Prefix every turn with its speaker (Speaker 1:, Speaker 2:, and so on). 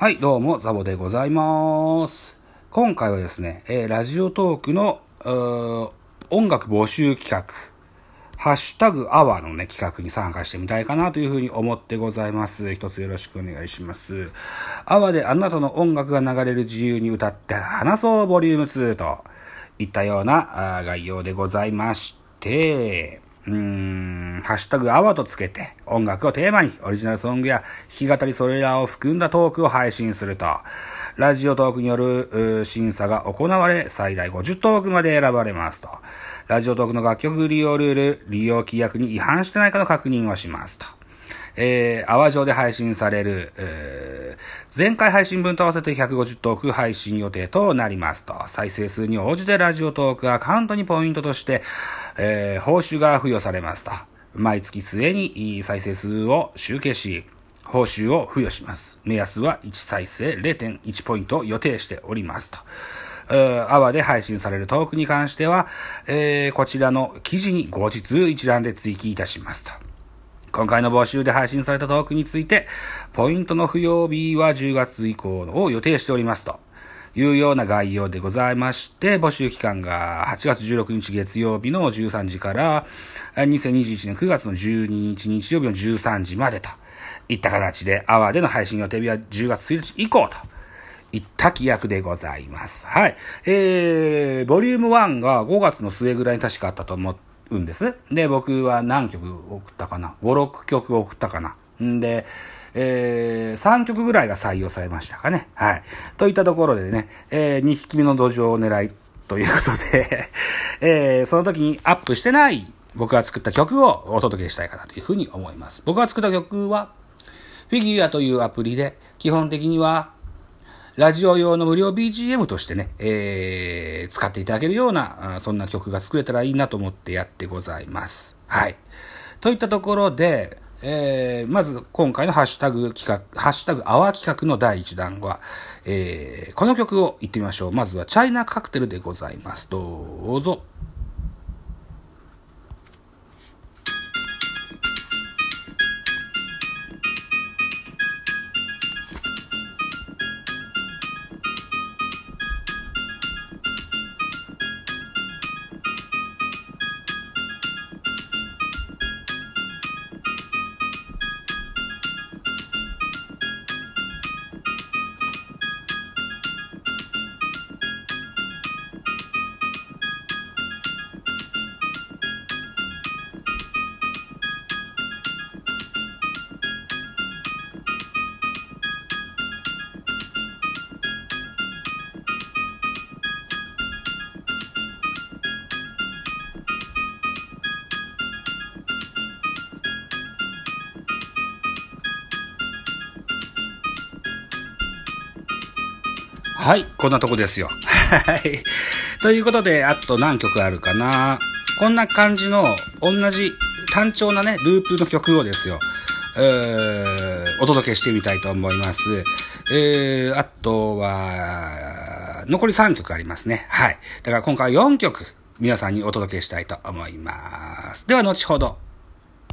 Speaker 1: はい、どうも、ザボでございます。今回はですね、えーラジオトークの、ー音楽募集企画、ハッシュタグアワーのね、企画に参加してみたいかなというふうに思ってございます。一つよろしくお願いします。アワーであなたの音楽が流れる自由に歌って話そうボリューム2といったようなあ概要でございまして、うーん、ハッシュタグアワーとつけて、音楽をテーマにオリジナルソングや弾き語りそれらを含んだトークを配信すると、ラジオトークによる審査が行われ、最大50トークまで選ばれますと。ラジオトークの楽曲利用ルール、利用規約に違反してないかの確認をしますと。えー、泡上で配信される、えー前回配信分と合わせて150トーク配信予定となりますと。再生数に応じてラジオトークアカウントにポイントとして、えー報酬が付与されますと。毎月末に再生数を集計し、報酬を付与します。目安は1再生0.1ポイントを予定しておりますと。えアワーで配信されるトークに関しては、えーこちらの記事に後日一覧で追記いたしますと。今回の募集で配信されたトークについて、ポイントの付与日は10月以降を予定しておりますと。いうような概要でございまして、募集期間が8月16日月曜日の13時から、2021年9月の12日日曜日の13時までといった形で、アワーでの配信予定日は10月1日以降と。いった規約でございます。はい。えー、ボリューム1が5月の末ぐらいに確かあったと思ってうんです。で、僕は何曲送ったかな ?5、6曲送ったかな？んで、えー、3曲ぐらいが採用されましたかね。はい。といったところでね、えー、2匹目の土壌を狙いということで、えー、その時にアップしてない僕が作った曲をお届けしたいかなというふうに思います。僕が作った曲は、フィギュアというアプリで、基本的には、ラジオ用の無料 BGM としてね、えー、使っていただけるような、そんな曲が作れたらいいなと思ってやってございます。はい。といったところで、えー、まず今回のハッシュタグ企画、ハッシュタグアワー企画の第1弾は、えー、この曲を言ってみましょう。まずはチャイナカクテルでございます。どうぞ。はい、こんなとこですよ。はい。ということで、あと何曲あるかなこんな感じの、同じ単調なね、ループの曲をですよ、えー、お届けしてみたいと思います。えー、あとは、残り3曲ありますね。はい。だから今回は4曲、皆さんにお届けしたいと思います。では、後ほど。